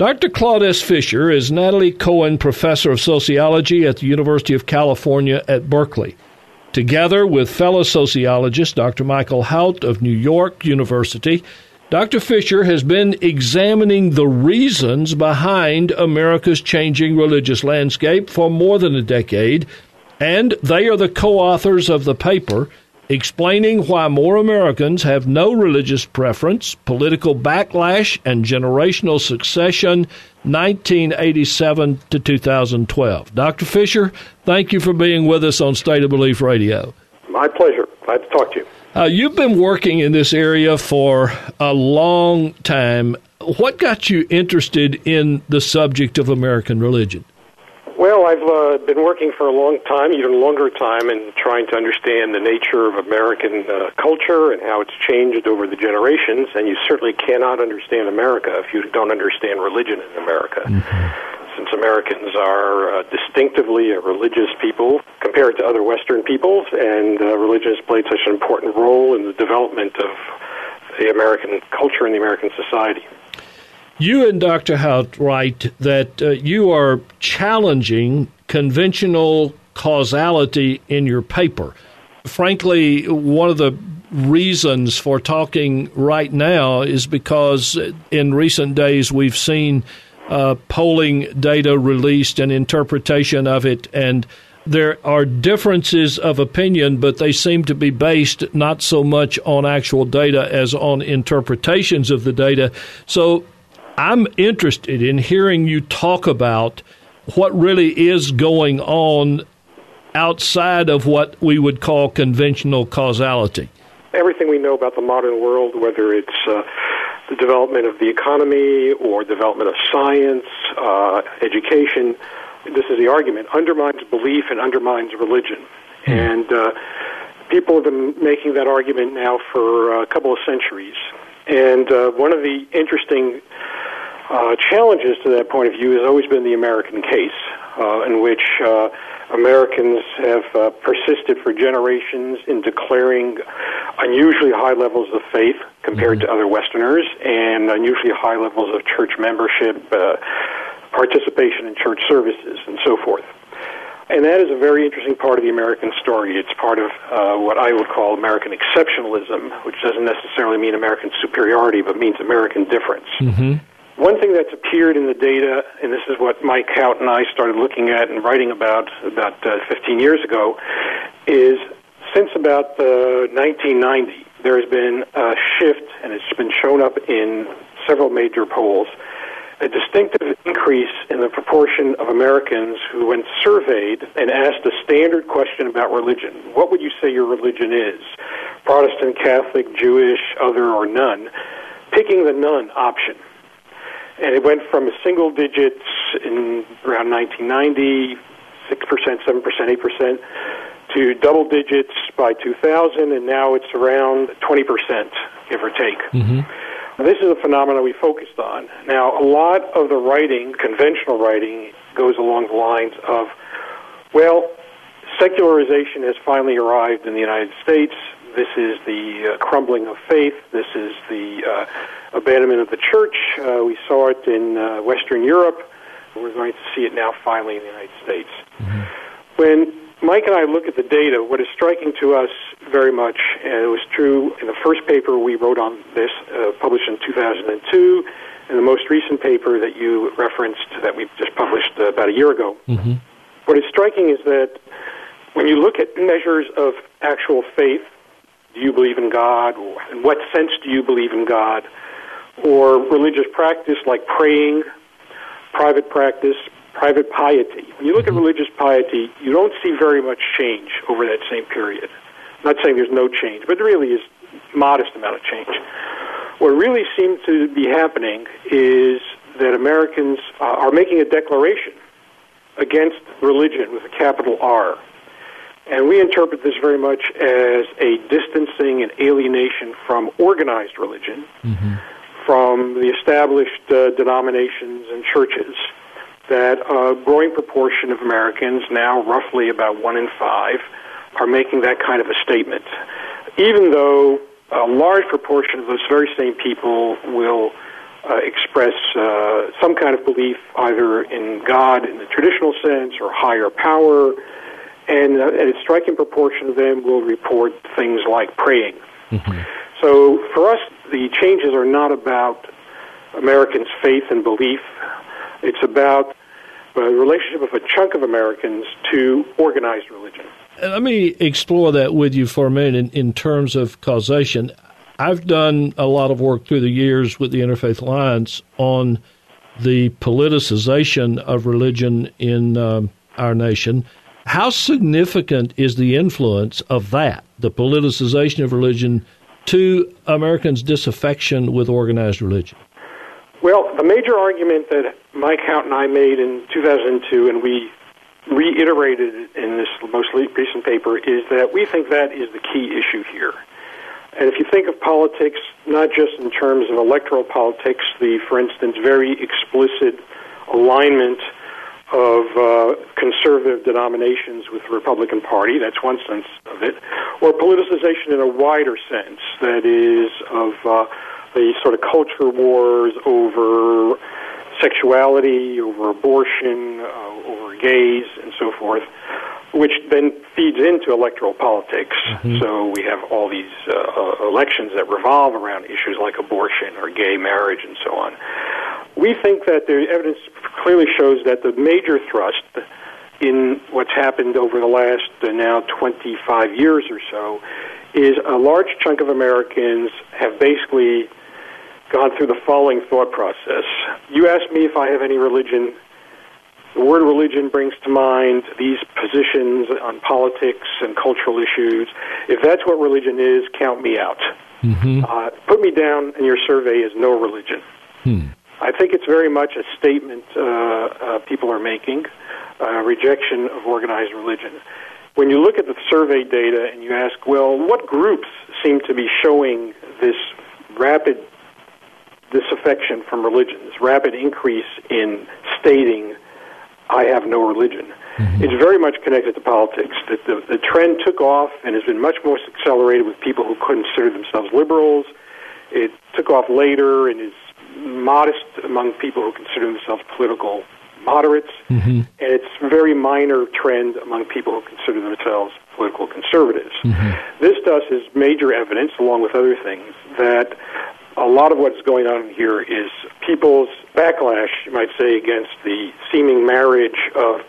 Dr. Claude S. Fischer is Natalie Cohen Professor of Sociology at the University of California at Berkeley. Together with fellow sociologist Dr. Michael Hout of New York University, Dr. Fischer has been examining the reasons behind America's changing religious landscape for more than a decade, and they are the co authors of the paper explaining why more Americans have no religious preference, political backlash, and generational succession, 1987 to 2012. Dr. Fischer, thank you for being with us on State of Belief Radio. My pleasure. Glad to talk to you. Uh, you've been working in this area for a long time. What got you interested in the subject of American religion? Well, I've uh, been working for a long time, even longer time, in trying to understand the nature of American uh, culture and how it's changed over the generations. And you certainly cannot understand America if you don't understand religion in America. Mm-hmm. Since Americans are uh, distinctively a religious people compared to other Western peoples, and uh, religion has played such an important role in the development of the American culture and the American society. You and Dr. Hout write that uh, you are challenging conventional causality in your paper. Frankly, one of the reasons for talking right now is because in recent days we've seen uh, polling data released and interpretation of it, and there are differences of opinion, but they seem to be based not so much on actual data as on interpretations of the data. So I'm interested in hearing you talk about what really is going on outside of what we would call conventional causality. Everything we know about the modern world, whether it's uh, the development of the economy or development of science, uh, education, this is the argument, undermines belief and undermines religion. Hmm. And uh, people have been making that argument now for a couple of centuries. And uh, one of the interesting uh, challenges to that point of view has always been the American case, uh, in which uh, Americans have uh, persisted for generations in declaring unusually high levels of faith compared mm-hmm. to other Westerners and unusually high levels of church membership, uh, participation in church services, and so forth. And that is a very interesting part of the American story. It's part of uh, what I would call American exceptionalism, which doesn't necessarily mean American superiority, but means American difference. Mm-hmm. One thing that's appeared in the data, and this is what Mike Hout and I started looking at and writing about about uh, 15 years ago, is since about uh, 1990, there has been a shift, and it's been shown up in several major polls, a distinctive increase in the proportion of Americans who, when surveyed and asked a standard question about religion, what would you say your religion is? Protestant, Catholic, Jewish, other, or none, picking the none option and it went from a single digits in around 1990, six percent, seven percent, eight percent, to double digits by 2000, and now it's around 20 percent, give or take. Mm-hmm. This is a phenomenon we focused on. Now, a lot of the writing, conventional writing, goes along the lines of, well, secularization has finally arrived in the United States. This is the uh, crumbling of faith. This is the uh, abandonment of the church. Uh, we saw it in uh, Western Europe. We're going to see it now finally in the United States. Mm-hmm. When Mike and I look at the data, what is striking to us very much, and it was true in the first paper we wrote on this, uh, published in 2002, and the most recent paper that you referenced that we just published uh, about a year ago. Mm-hmm. What is striking is that when you look at measures of actual faith, do you believe in God? In what sense do you believe in God? Or religious practice like praying, private practice, private piety. When you look at mm-hmm. religious piety, you don't see very much change over that same period. I'm not saying there's no change, but there really is modest amount of change. What really seems to be happening is that Americans uh, are making a declaration against religion with a capital R. And we interpret this very much as a distancing and alienation from organized religion, mm-hmm. from the established uh, denominations and churches. That a growing proportion of Americans, now roughly about one in five, are making that kind of a statement. Even though a large proportion of those very same people will uh, express uh, some kind of belief either in God in the traditional sense or higher power, and, uh, and a striking proportion of them will report things like praying. Mm-hmm. So for us, the changes are not about Americans' faith and belief. It's about the relationship of a chunk of Americans to organized religion. Let me explore that with you for a minute in, in terms of causation. I've done a lot of work through the years with the Interfaith Alliance on the politicization of religion in um, our nation. How significant is the influence of that, the politicization of religion, to Americans' disaffection with organized religion? Well, the major argument that Mike Hout and I made in 2002, and we reiterated in this most recent paper, is that we think that is the key issue here. And if you think of politics, not just in terms of electoral politics, the, for instance, very explicit alignment of uh, conservative denominations with the Republican Party, that's one sense of it, or politicization in a wider sense, that is, of uh, the sort of culture wars over sexuality, over abortion, uh, over gays, and so forth which then feeds into electoral politics. Mm-hmm. So we have all these uh, uh, elections that revolve around issues like abortion or gay marriage and so on. We think that the evidence clearly shows that the major thrust in what's happened over the last uh, now 25 years or so is a large chunk of Americans have basically gone through the following thought process. You ask me if I have any religion the word religion brings to mind these positions on politics and cultural issues. If that's what religion is, count me out. Mm-hmm. Uh, put me down in your survey as no religion. Hmm. I think it's very much a statement uh, uh, people are making, a rejection of organized religion. When you look at the survey data and you ask, well, what groups seem to be showing this rapid disaffection from religion, this rapid increase in stating I have no religion. Mm-hmm. It's very much connected to politics. The, the, the trend took off and has been much more accelerated with people who consider themselves liberals. It took off later and is modest among people who consider themselves political moderates, mm-hmm. and it's a very minor trend among people who consider themselves political conservatives. Mm-hmm. This to us is major evidence, along with other things, that a lot of what's going on here is people's backlash, you might say, against the seeming marriage of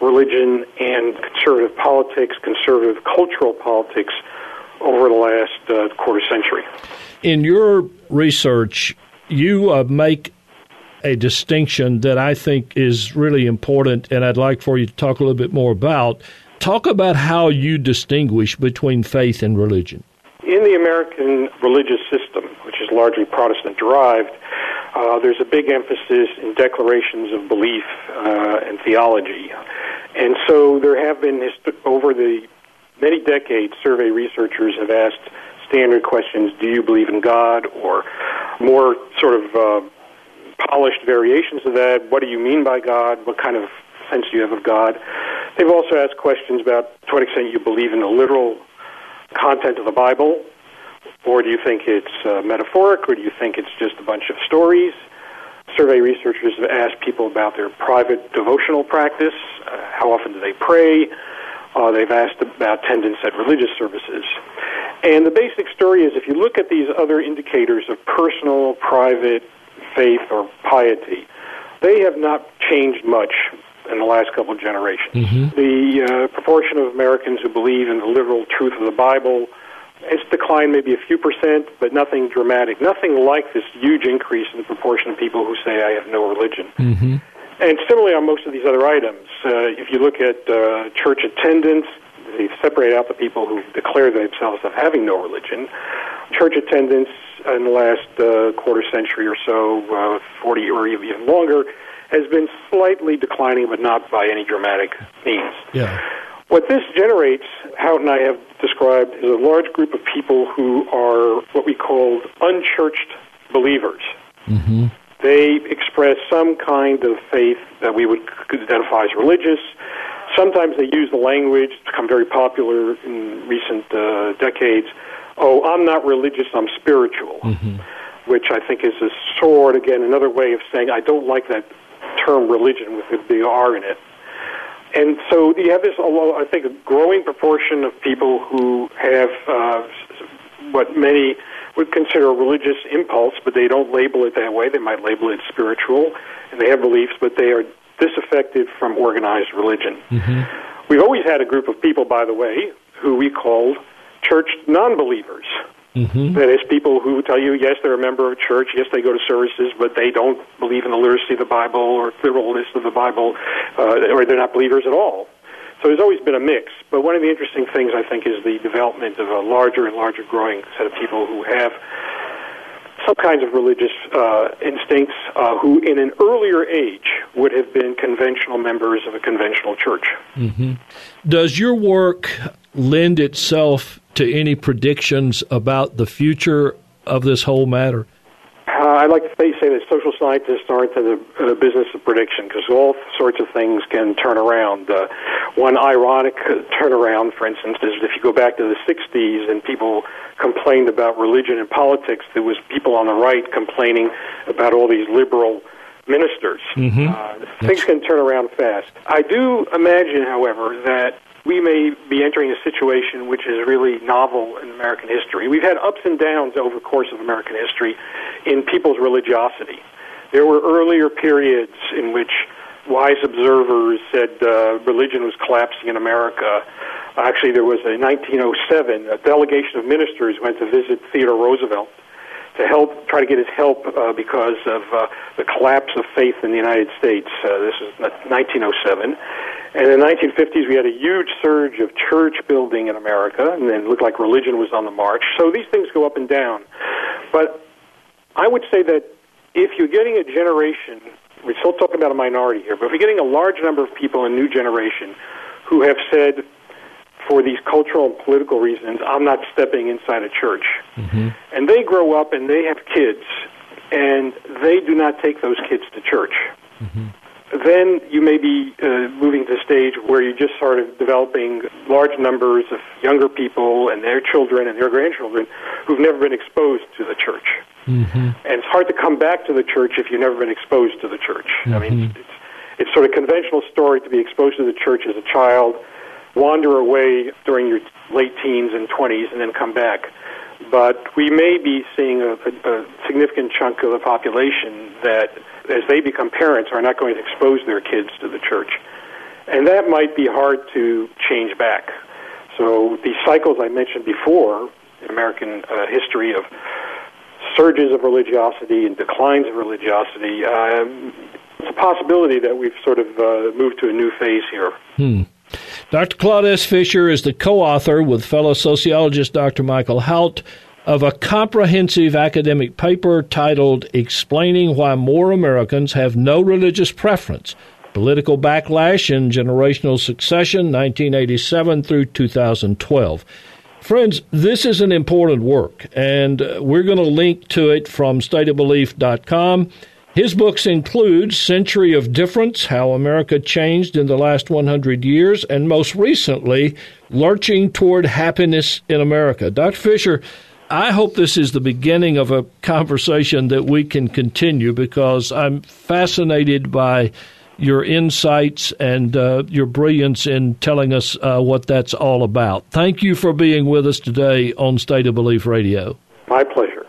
religion and conservative politics, conservative cultural politics over the last uh, quarter century. In your research, you uh, make a distinction that I think is really important, and I'd like for you to talk a little bit more about. Talk about how you distinguish between faith and religion. In the American religious system, which is largely Protestant derived, uh, there's a big emphasis in declarations of belief uh, and theology. And so there have been, over the many decades, survey researchers have asked standard questions Do you believe in God? or more sort of uh, polished variations of that. What do you mean by God? What kind of sense do you have of God? They've also asked questions about to what extent you believe in the literal content of the Bible, or do you think it's uh, metaphoric, or do you think it's just a bunch of stories? Survey researchers have asked people about their private devotional practice. Uh, how often do they pray? Uh, they've asked about attendance at religious services. And the basic story is if you look at these other indicators of personal, private faith or piety, they have not changed much in the last couple of generations. Mm-hmm. The uh, proportion of Americans who believe in the literal truth of the Bible it's declined maybe a few percent, but nothing dramatic. Nothing like this huge increase in the proportion of people who say, I have no religion. Mm-hmm. And similarly on most of these other items, uh, if you look at uh, church attendance, they separate out the people who declare themselves as having no religion. Church attendance in the last uh, quarter century or so, uh, 40 or even longer, has been slightly declining, but not by any dramatic means. Yeah. What this generates, Hout and I have described, is a large group of people who are what we call unchurched believers. Mm-hmm. They express some kind of faith that we would identify as religious. Sometimes they use the language, it's become very popular in recent uh, decades. Oh, I'm not religious, I'm spiritual. Mm-hmm. which I think is a sword, again, another way of saying I don't like that term religion with the big R in it. And so you have this, I think, a growing proportion of people who have uh, what many would consider a religious impulse, but they don't label it that way. They might label it spiritual, and they have beliefs, but they are disaffected from organized religion. Mm-hmm. We've always had a group of people, by the way, who we called church non believers. Mm-hmm. That is, people who tell you, yes, they're a member of a church, yes, they go to services, but they don't believe in the literacy of the Bible or literalness of the Bible, uh, or they're not believers at all. So there's always been a mix. But one of the interesting things, I think, is the development of a larger and larger growing set of people who have some kinds of religious uh, instincts uh, who, in an earlier age, would have been conventional members of a conventional church. Mm-hmm. Does your work lend itself to any predictions about the future of this whole matter? Uh, I like to say, say that social scientists aren't in the, in the business of prediction because all sorts of things can turn around. Uh, one ironic turnaround, for instance, is if you go back to the 60s and people complained about religion and politics, there was people on the right complaining about all these liberal ministers. Mm-hmm. Uh, things can turn around fast. I do imagine, however, that we may be entering a situation which is really novel in American history. We've had ups and downs over the course of American history in people's religiosity. There were earlier periods in which wise observers said uh, religion was collapsing in America. Actually, there was a 1907 a delegation of ministers went to visit Theodore Roosevelt to help try to get his help uh, because of uh, the collapse of faith in the United States. Uh, this is 1907, and in the 1950s we had a huge surge of church building in America, and then it looked like religion was on the march. So these things go up and down, but I would say that if you're getting a generation, we're still talking about a minority here, but if you're getting a large number of people, a new generation, who have said for these cultural and political reasons, I'm not stepping inside a church. Mm-hmm. And they grow up and they have kids, and they do not take those kids to church. Mm-hmm. Then you may be uh, moving to the stage where you're just sort of developing large numbers of younger people and their children and their grandchildren who've never been exposed to the church. Mm-hmm. And it's hard to come back to the church if you've never been exposed to the church. I mean, mm-hmm. it's, it's sort of conventional story to be exposed to the church as a child wander away during your late teens and 20s and then come back. But we may be seeing a, a, a significant chunk of the population that, as they become parents, are not going to expose their kids to the church. And that might be hard to change back. So these cycles I mentioned before in American uh, history of surges of religiosity and declines of religiosity, um, it's a possibility that we've sort of uh, moved to a new phase here. Hmm. Dr. Claude S. Fischer is the co author with fellow sociologist Dr. Michael Hout of a comprehensive academic paper titled Explaining Why More Americans Have No Religious Preference Political Backlash and Generational Succession, 1987 through 2012. Friends, this is an important work, and uh, we're going to link to it from stateofbelief.com. His books include Century of Difference How America Changed in the Last 100 Years, and most recently, Lurching Toward Happiness in America. Dr. Fischer, I hope this is the beginning of a conversation that we can continue because I'm fascinated by your insights and uh, your brilliance in telling us uh, what that's all about. Thank you for being with us today on State of Belief Radio. My pleasure.